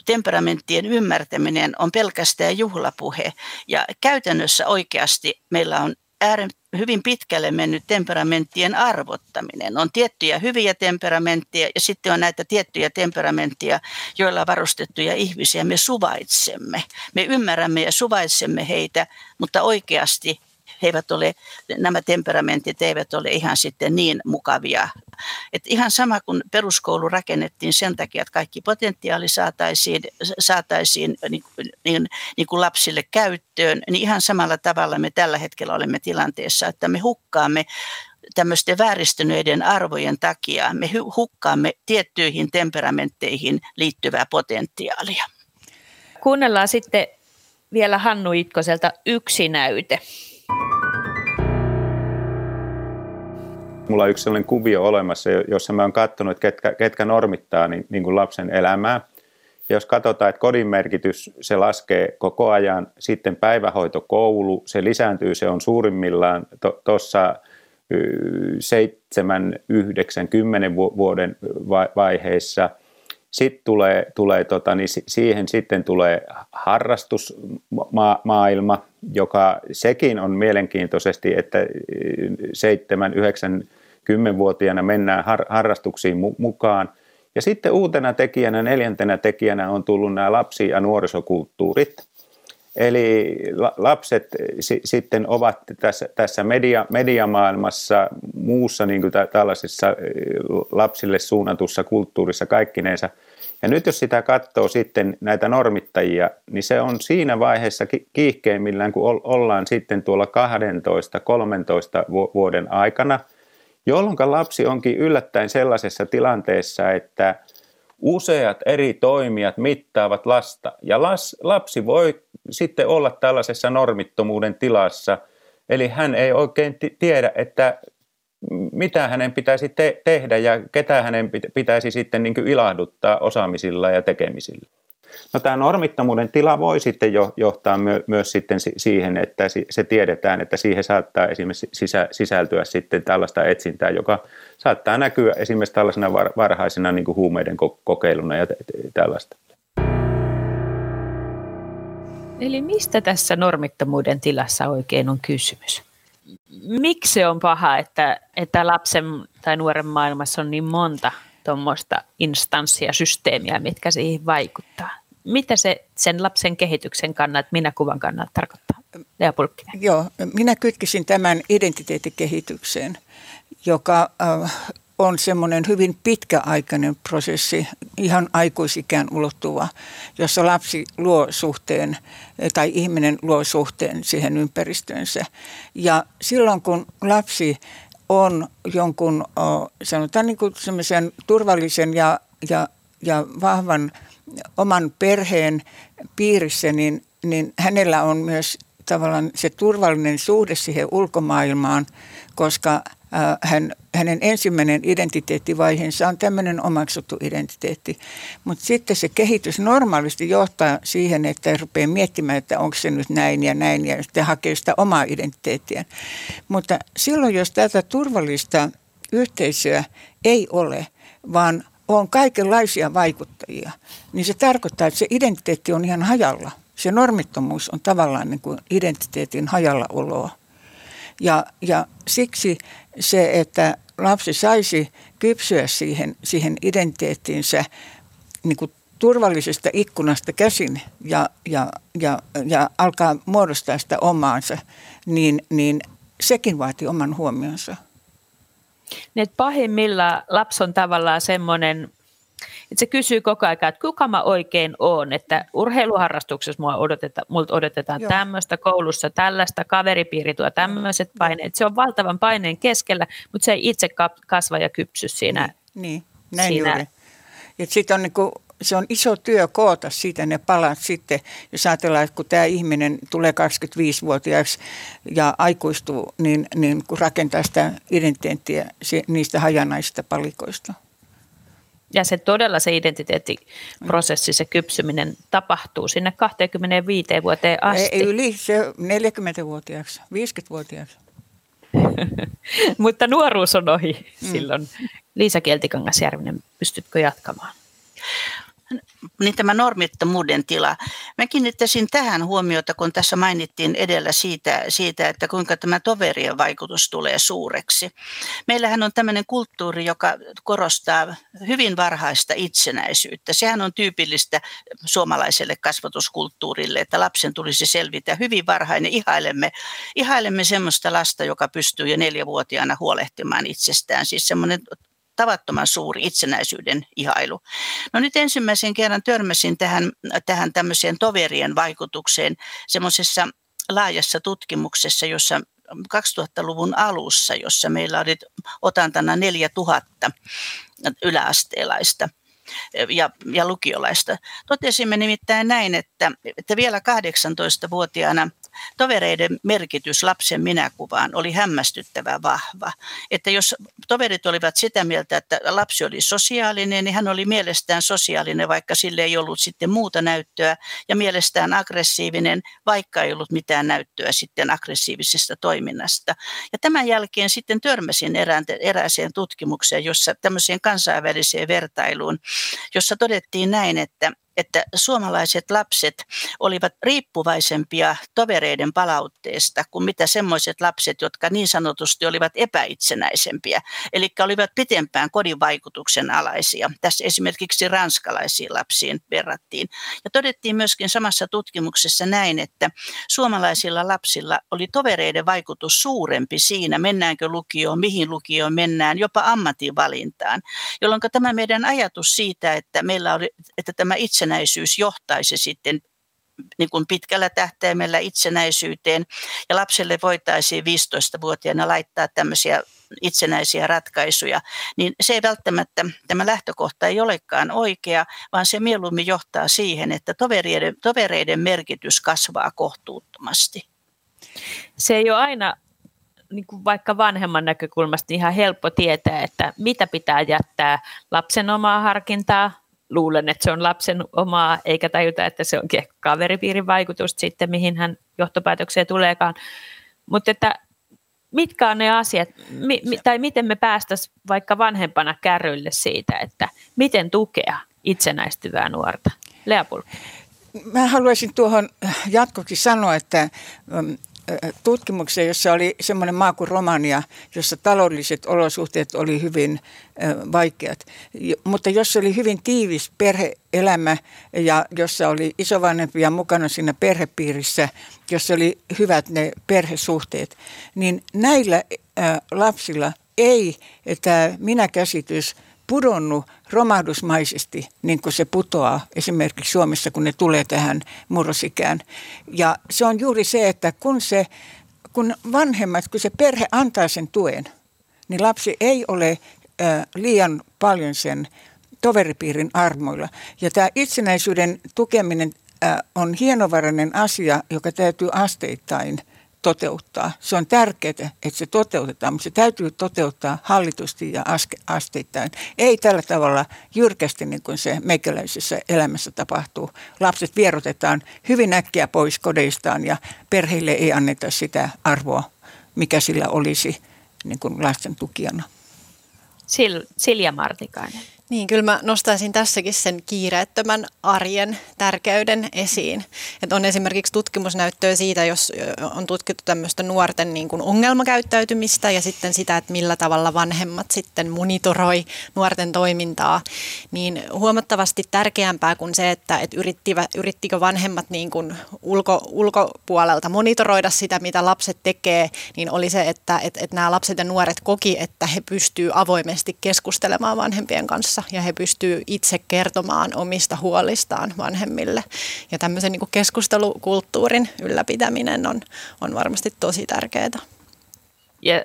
temperamenttien ymmärtäminen on pelkästään juhlapuhe. Ja käytännössä oikeasti meillä on äären, hyvin pitkälle mennyt temperamenttien arvottaminen. On tiettyjä hyviä temperamentteja ja sitten on näitä tiettyjä temperamentteja, joilla varustettuja ihmisiä. Me suvaitsemme. Me ymmärrämme ja suvaitsemme heitä, mutta oikeasti he eivät ole, nämä temperamentit eivät ole ihan sitten niin mukavia. Et ihan sama kuin peruskoulu rakennettiin sen takia, että kaikki potentiaali saataisiin, saataisiin niin, niin, niin kuin lapsille käyttöön, niin ihan samalla tavalla me tällä hetkellä olemme tilanteessa, että me hukkaamme tämmöisten vääristyneiden arvojen takia, me hukkaamme tiettyihin temperamentteihin liittyvää potentiaalia. Kuunnellaan sitten vielä Hannu Itkoselta yksi näyte. Mulla on yksi sellainen kuvio olemassa, jossa mä oon katsonut, ketkä, ketkä normittaa niin, niin kuin lapsen elämää. Ja jos katsotaan, että kodin merkitys, se laskee koko ajan, sitten päivähoito, koulu, se lisääntyy, se on suurimmillaan tuossa to, 7, 9, 10 vuoden vaiheessa – sitten tulee, tulee tota, niin siihen sitten tulee harrastusmaailma, joka sekin on mielenkiintoisesti, että 7, 9, 10-vuotiaana mennään har, harrastuksiin mukaan. Ja sitten uutena tekijänä, neljäntenä tekijänä on tullut nämä lapsi- ja nuorisokulttuurit – Eli lapset sitten ovat tässä, tässä media, mediamaailmassa, muussa niin kuin tällaisessa lapsille suunnatussa kulttuurissa kaikkineensa. Ja nyt jos sitä katsoo sitten näitä normittajia, niin se on siinä vaiheessa kiihkeimmillään, kun ollaan sitten tuolla 12-13 vuoden aikana, jolloin lapsi onkin yllättäen sellaisessa tilanteessa, että useat eri toimijat mittaavat lasta. Ja las, lapsi voi sitten olla tällaisessa normittomuuden tilassa, eli hän ei oikein tiedä, että mitä hänen pitäisi te- tehdä ja ketä hänen pitäisi sitten niin ilahduttaa osaamisilla ja tekemisillä. No, tämä normittomuuden tila voi sitten jo, johtaa my, myös sitten siihen, että se tiedetään, että siihen saattaa esimerkiksi sisä, sisältyä sitten tällaista etsintää, joka saattaa näkyä esimerkiksi tällaisena var, varhaisena niin kuin huumeiden kokeiluna ja tällaista. Eli mistä tässä normittomuuden tilassa oikein on kysymys? miksi se on paha, että, että lapsen tai nuoren maailmassa on niin monta tuommoista instanssia, systeemiä, mitkä siihen vaikuttaa? Mitä se sen lapsen kehityksen kannalta, minä kuvan kannalta tarkoittaa? Lea Pulkkinen. Joo, minä kytkisin tämän identiteettikehitykseen, joka äh, on semmoinen hyvin pitkäaikainen prosessi, ihan aikuisikään ulottuva, jossa lapsi luo suhteen tai ihminen luo suhteen siihen ympäristöönsä. Ja silloin kun lapsi on jonkun, sanotaan niin kuin semmoisen turvallisen ja, ja, ja vahvan oman perheen piirissä, niin, niin hänellä on myös tavallaan se turvallinen suhde siihen ulkomaailmaan, koska hän, hänen ensimmäinen identiteettivaiheensa on tämmöinen omaksuttu identiteetti. Mutta sitten se kehitys normaalisti johtaa siihen, että rupeaa miettimään, että onko se nyt näin ja näin ja sitten hakee sitä omaa identiteettiä. Mutta silloin, jos tätä turvallista yhteisöä ei ole, vaan on kaikenlaisia vaikuttajia, niin se tarkoittaa, että se identiteetti on ihan hajalla. Se normittomuus on tavallaan niin kuin identiteetin hajallaoloa. Ja, ja siksi se, että lapsi saisi kypsyä siihen, siihen identiteettiinsä niin kuin turvallisesta ikkunasta käsin ja, ja, ja, ja alkaa muodostaa sitä omaansa, niin, niin sekin vaatii oman huomionsa. Niin, pahimmillaan lapsi on tavallaan semmoinen että se kysyy koko ajan, että kuka mä oikein oon, että urheiluharrastuksessa mua odotetaan, multa odotetaan Joo. tämmöistä, koulussa tällaista, kaveripiiri tuo tämmöiset paineet. Se on valtavan paineen keskellä, mutta se ei itse kasva ja kypsy siinä. Niin, niin. näin siinä. juuri. Ja on niin kuin, se on iso työ koota siitä ne palat sitten, jos ajatellaan, että kun tämä ihminen tulee 25-vuotiaaksi ja aikuistuu, niin, niin kun rakentaa sitä identiteettiä niistä hajanaisista palikoista. Ja se todella se identiteettiprosessi, se kypsyminen tapahtuu sinne 25 vuoteen asti. Ei, yli se 40-vuotiaaksi, 50-vuotiaaksi. Mutta nuoruus on ohi mm. silloin. Liisa Kieltikangasjärvinen, pystytkö jatkamaan? Niin tämä normittomuuden tila. Mä kiinnittäisin tähän huomiota, kun tässä mainittiin edellä siitä, siitä, että kuinka tämä toverien vaikutus tulee suureksi. Meillähän on tämmöinen kulttuuri, joka korostaa hyvin varhaista itsenäisyyttä. Sehän on tyypillistä suomalaiselle kasvatuskulttuurille, että lapsen tulisi selvitä hyvin varhain. Ihailemme, ihailemme semmoista lasta, joka pystyy jo neljävuotiaana huolehtimaan itsestään. Siis semmoinen tavattoman suuri itsenäisyyden ihailu. No nyt ensimmäisen kerran törmäsin tähän, tähän tämmöiseen toverien vaikutukseen semmoisessa laajassa tutkimuksessa, jossa 2000-luvun alussa, jossa meillä oli otantana 4000 yläasteelaista – ja, ja lukiolaista. Totesimme nimittäin näin, että, että vielä 18-vuotiaana tovereiden merkitys lapsen minäkuvaan oli hämmästyttävä vahva. Että jos toverit olivat sitä mieltä, että lapsi oli sosiaalinen, niin hän oli mielestään sosiaalinen, vaikka sille ei ollut sitten muuta näyttöä, ja mielestään aggressiivinen, vaikka ei ollut mitään näyttöä sitten aggressiivisesta toiminnasta. Ja tämän jälkeen sitten törmäsin erään, erääseen tutkimukseen, jossa tämmöiseen kansainväliseen vertailuun, jossa todettiin näin, että että suomalaiset lapset olivat riippuvaisempia tovereiden palautteesta kuin mitä semmoiset lapset, jotka niin sanotusti olivat epäitsenäisempiä, eli olivat pitempään kodin vaikutuksen alaisia. Tässä esimerkiksi ranskalaisiin lapsiin verrattiin. Ja todettiin myöskin samassa tutkimuksessa näin, että suomalaisilla lapsilla oli tovereiden vaikutus suurempi siinä, mennäänkö lukioon, mihin lukioon mennään, jopa ammatinvalintaan, jolloin tämä meidän ajatus siitä, että meillä oli, että tämä itse itsenäisyys johtaisi sitten niin kuin pitkällä tähtäimellä itsenäisyyteen ja lapselle voitaisiin 15-vuotiaana laittaa tämmöisiä itsenäisiä ratkaisuja, niin se ei välttämättä, tämä lähtökohta ei olekaan oikea, vaan se mieluummin johtaa siihen, että tovereiden, tovereiden merkitys kasvaa kohtuuttomasti. Se ei ole aina niin kuin vaikka vanhemman näkökulmasta niin ihan helppo tietää, että mitä pitää jättää lapsen omaa harkintaa, luulen, että se on lapsen omaa, eikä tajuta, että se onkin kaveripiirin vaikutus sitten, mihin hän johtopäätökseen tuleekaan. Mutta että mitkä on ne asiat, mi, mi, tai miten me päästäisiin vaikka vanhempana kärryille siitä, että miten tukea itsenäistyvää nuorta? Lea Pulkki. Mä haluaisin tuohon jatkoksi sanoa, että tutkimuksen, jossa oli semmoinen maa kuin Romania, jossa taloudelliset olosuhteet oli hyvin vaikeat. Mutta jos oli hyvin tiivis perheelämä ja jossa oli isovanhempia mukana siinä perhepiirissä, jossa oli hyvät ne perhesuhteet, niin näillä lapsilla ei tämä minäkäsitys pudonnut romahdusmaisesti, niin kuin se putoaa esimerkiksi Suomessa, kun ne tulee tähän murrosikään. Ja se on juuri se, että kun, se, kun vanhemmat, kun se perhe antaa sen tuen, niin lapsi ei ole liian paljon sen toveripiirin armoilla. Ja tämä itsenäisyyden tukeminen on hienovarainen asia, joka täytyy asteittain – toteuttaa. Se on tärkeää, että se toteutetaan, mutta se täytyy toteuttaa hallitusti ja asteittain. Ei tällä tavalla jyrkästi niin kuin se meikäläisessä elämässä tapahtuu. Lapset vierotetaan hyvin äkkiä pois kodeistaan ja perheille ei anneta sitä arvoa, mikä sillä olisi niin kuin lasten tukijana. Sil, Silja Martikainen. Niin, kyllä mä nostaisin tässäkin sen kiireettömän arjen tärkeyden esiin. Että on esimerkiksi tutkimusnäyttöä siitä, jos on tutkittu tämmöistä nuorten niin kuin ongelmakäyttäytymistä ja sitten sitä, että millä tavalla vanhemmat sitten monitoroi nuorten toimintaa, niin huomattavasti tärkeämpää kuin se, että, että yrittivä, yrittikö vanhemmat niin kuin ulko, ulkopuolelta monitoroida sitä, mitä lapset tekee, niin oli se, että, että, että nämä lapset ja nuoret koki, että he pystyvät avoimesti keskustelemaan vanhempien kanssa ja he pystyvät itse kertomaan omista huolistaan vanhemmille. Ja tämmöisen niin kuin keskustelukulttuurin ylläpitäminen on, on varmasti tosi tärkeää. Ja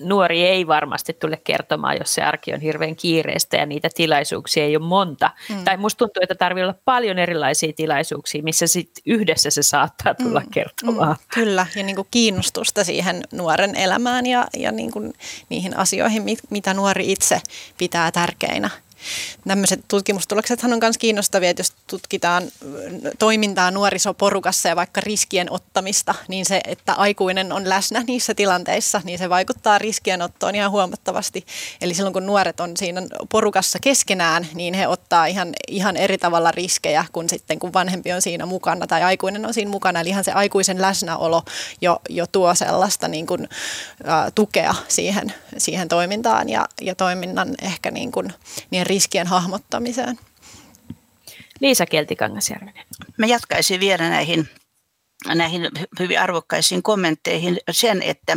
nuori ei varmasti tule kertomaan, jos se arki on hirveän kiireistä ja niitä tilaisuuksia ei ole monta. Mm. Tai musta tuntuu, että tarvii olla paljon erilaisia tilaisuuksia, missä sit yhdessä se saattaa tulla mm. kertomaan. Mm. Kyllä, ja niin kuin kiinnostusta siihen nuoren elämään ja, ja niin kuin niihin asioihin, mitä nuori itse pitää tärkeinä. Tämmöiset tutkimustuloksethan on myös kiinnostavia, että jos tutkitaan toimintaa nuorisoporukassa ja vaikka riskien ottamista, niin se, että aikuinen on läsnä niissä tilanteissa, niin se vaikuttaa riskien ottoon ihan huomattavasti. Eli silloin kun nuoret on siinä porukassa keskenään, niin he ottaa ihan, ihan eri tavalla riskejä kuin sitten kun vanhempi on siinä mukana tai aikuinen on siinä mukana. Eli ihan se aikuisen läsnäolo jo, jo tuo sellaista niin kuin, ä, tukea siihen, siihen toimintaan ja, ja toiminnan ehkä niin kuin, niin riskien hahmottamiseen. Liisa Keltikangasjärvinen. Mä jatkaisin vielä näihin näihin hyvin arvokkaisiin kommentteihin sen, että,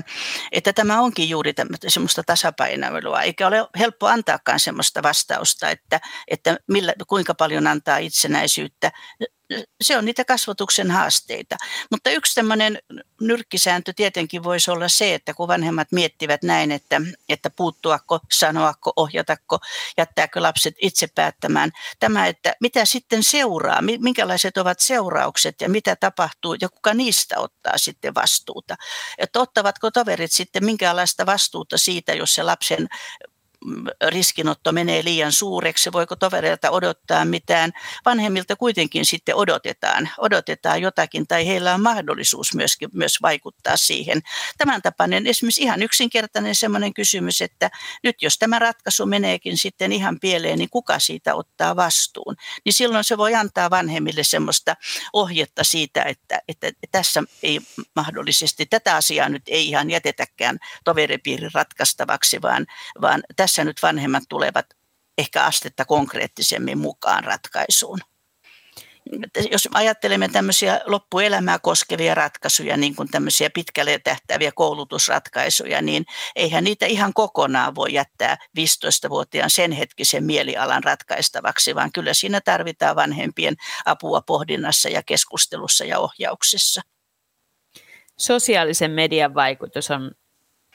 että tämä onkin juuri semmoista tasapainoilua, eikä ole helppo antaakaan semmoista vastausta, että, että millä, kuinka paljon antaa itsenäisyyttä se on niitä kasvatuksen haasteita. Mutta yksi tämmöinen nyrkkisääntö tietenkin voisi olla se, että kun vanhemmat miettivät näin, että, että puuttuako, sanoako, ohjatako, jättääkö lapset itse päättämään. Tämä, että mitä sitten seuraa, minkälaiset ovat seuraukset ja mitä tapahtuu ja kuka niistä ottaa sitten vastuuta. Että ottavatko toverit sitten minkälaista vastuuta siitä, jos se lapsen riskinotto menee liian suureksi, voiko tovereilta odottaa mitään. Vanhemmilta kuitenkin sitten odotetaan, odotetaan jotakin tai heillä on mahdollisuus myöskin myös vaikuttaa siihen. Tämän tapainen esimerkiksi ihan yksinkertainen sellainen kysymys, että nyt jos tämä ratkaisu meneekin sitten ihan pieleen, niin kuka siitä ottaa vastuun? Niin silloin se voi antaa vanhemmille semmoista ohjetta siitä, että, että tässä ei mahdollisesti tätä asiaa nyt ei ihan jätetäkään toveripiirin ratkaistavaksi, vaan, vaan tässä tässä nyt vanhemmat tulevat ehkä astetta konkreettisemmin mukaan ratkaisuun. Jos ajattelemme tämmöisiä loppuelämää koskevia ratkaisuja, niin kuin tämmöisiä pitkälle tähtäviä koulutusratkaisuja, niin eihän niitä ihan kokonaan voi jättää 15-vuotiaan sen hetkisen mielialan ratkaistavaksi, vaan kyllä siinä tarvitaan vanhempien apua pohdinnassa ja keskustelussa ja ohjauksessa. Sosiaalisen median vaikutus on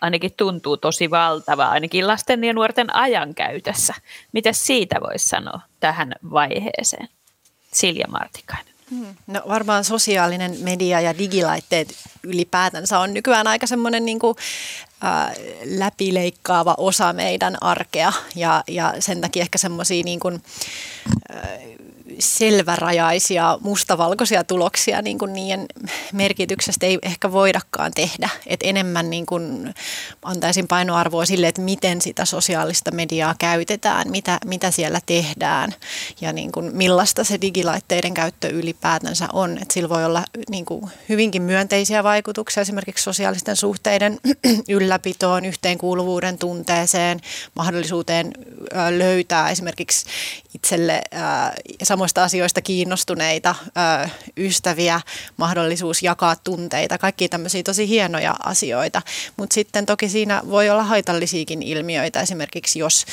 ainakin tuntuu tosi valtava, ainakin lasten ja nuorten ajankäytössä. Mitä siitä voisi sanoa tähän vaiheeseen? Silja Martikainen. Hmm. No varmaan sosiaalinen media ja digilaitteet ylipäätänsä on nykyään aika semmoinen niin kuin, äh, läpileikkaava osa meidän arkea ja, ja sen takia ehkä semmoisia niin selvärajaisia mustavalkoisia tuloksia niin kuin niiden merkityksestä ei ehkä voidakaan tehdä. Et enemmän niin kuin antaisin painoarvoa sille, että miten sitä sosiaalista mediaa käytetään, mitä, mitä siellä tehdään ja niin kuin millaista se digilaitteiden käyttö ylipäätänsä on. Et sillä voi olla niin kuin hyvinkin myönteisiä vaikutuksia esimerkiksi sosiaalisten suhteiden ylläpitoon, yhteenkuuluvuuden tunteeseen, mahdollisuuteen löytää esimerkiksi itselle samoista asioista kiinnostuneita ystäviä, mahdollisuus jakaa tunteita, kaikki tämmöisiä tosi hienoja asioita. Mutta sitten toki siinä voi olla haitallisiakin ilmiöitä, esimerkiksi jos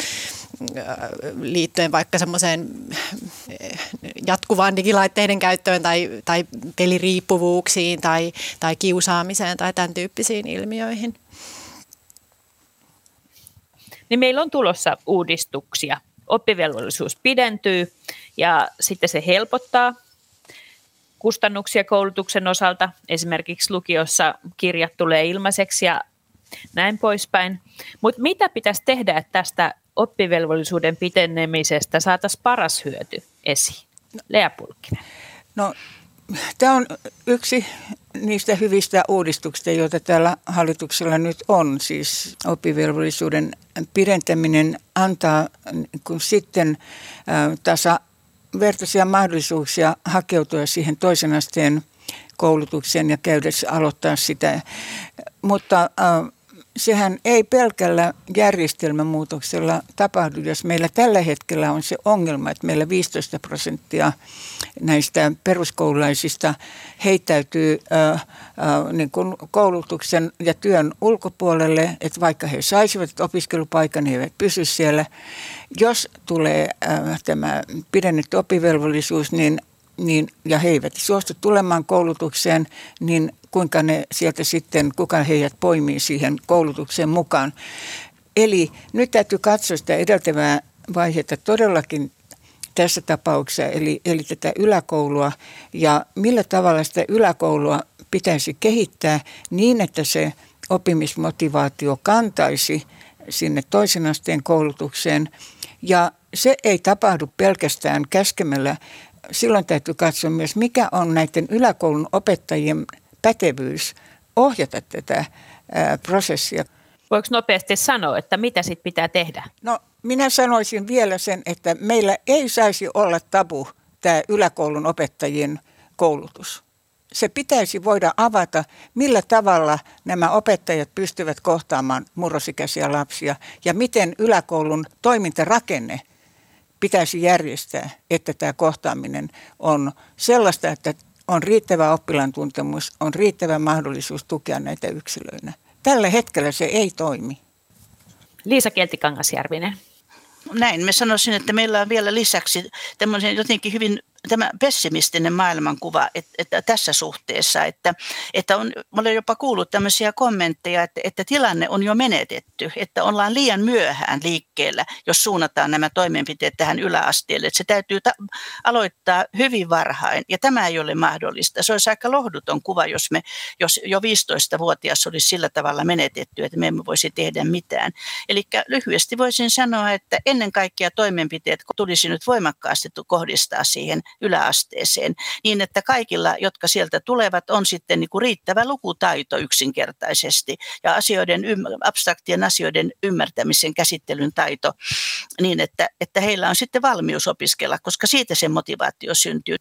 liittyen vaikka semmoiseen jatkuvaan digilaitteiden käyttöön tai, tai peliriippuvuuksiin tai, tai kiusaamiseen tai tämän tyyppisiin ilmiöihin. Niin meillä on tulossa uudistuksia. Oppivelvollisuus pidentyy ja sitten se helpottaa kustannuksia koulutuksen osalta. Esimerkiksi lukiossa kirjat tulee ilmaiseksi ja näin poispäin. Mutta mitä pitäisi tehdä, että tästä oppivelvollisuuden pitenemisestä saataisiin paras hyöty esiin? Lea Pulkkinen. No, tämä on yksi niistä hyvistä uudistuksista, joita tällä hallituksella nyt on. Siis oppivelvollisuuden pidentäminen antaa kun sitten tasavertaisia mahdollisuuksia hakeutua siihen toisen asteen koulutukseen ja käydä aloittaa sitä. Mutta sehän ei pelkällä järjestelmämuutoksella tapahdu, jos meillä tällä hetkellä on se ongelma, että meillä 15 prosenttia näistä peruskoululaisista heittäytyy äh, äh, niin kuin koulutuksen ja työn ulkopuolelle, että vaikka he saisivat opiskelupaikan, he eivät pysy siellä. Jos tulee äh, tämä pidennetty oppivelvollisuus, niin niin, ja he eivät suostu tulemaan koulutukseen, niin kuinka ne sieltä sitten, kuka heidät poimii siihen koulutukseen mukaan. Eli nyt täytyy katsoa sitä edeltävää vaihetta todellakin tässä tapauksessa, eli, eli tätä yläkoulua ja millä tavalla sitä yläkoulua pitäisi kehittää niin, että se oppimismotivaatio kantaisi sinne toisen asteen koulutukseen. Ja se ei tapahdu pelkästään käskemällä. Silloin täytyy katsoa myös, mikä on näiden yläkoulun opettajien pätevyys ohjata tätä prosessia. Voiko nopeasti sanoa, että mitä sitten pitää tehdä? No minä sanoisin vielä sen, että meillä ei saisi olla tabu tämä yläkoulun opettajien koulutus. Se pitäisi voida avata, millä tavalla nämä opettajat pystyvät kohtaamaan murrosikäisiä lapsia ja miten yläkoulun toimintarakenne pitäisi järjestää, että tämä kohtaaminen on sellaista, että on riittävä oppilaan tuntemus, on riittävä mahdollisuus tukea näitä yksilöinä. Tällä hetkellä se ei toimi. Liisa Keltikangasjärvinen. Näin, me sanoisin, että meillä on vielä lisäksi tämmöisen jotenkin hyvin pessimistinen maailmankuva että, että tässä suhteessa, että, että on, olen jopa kuullut tämmöisiä kommentteja, että, että tilanne on jo menetetty, että ollaan liian myöhään liikkeellä, jos suunnataan nämä toimenpiteet tähän yläasteelle, että se täytyy ta- aloittaa hyvin varhain ja tämä ei ole mahdollista. Se olisi aika lohduton kuva, jos, me, jos jo 15-vuotias olisi sillä tavalla menetetty, että me emme voisi tehdä mitään. Eli lyhyesti voisin sanoa, että ennen kaikkea toimenpiteet tulisi nyt voimakkaasti kohdistaa siihen yläasteeseen, niin että kaikilla, jotka sieltä tulevat, on sitten niin kuin riittävä lukutaito yksinkertaisesti ja asioiden, abstraktien asioiden ymmärtämisen käsittelyn taito niin, että, että heillä on sitten valmius opiskella, koska siitä se motivaatio syntyy.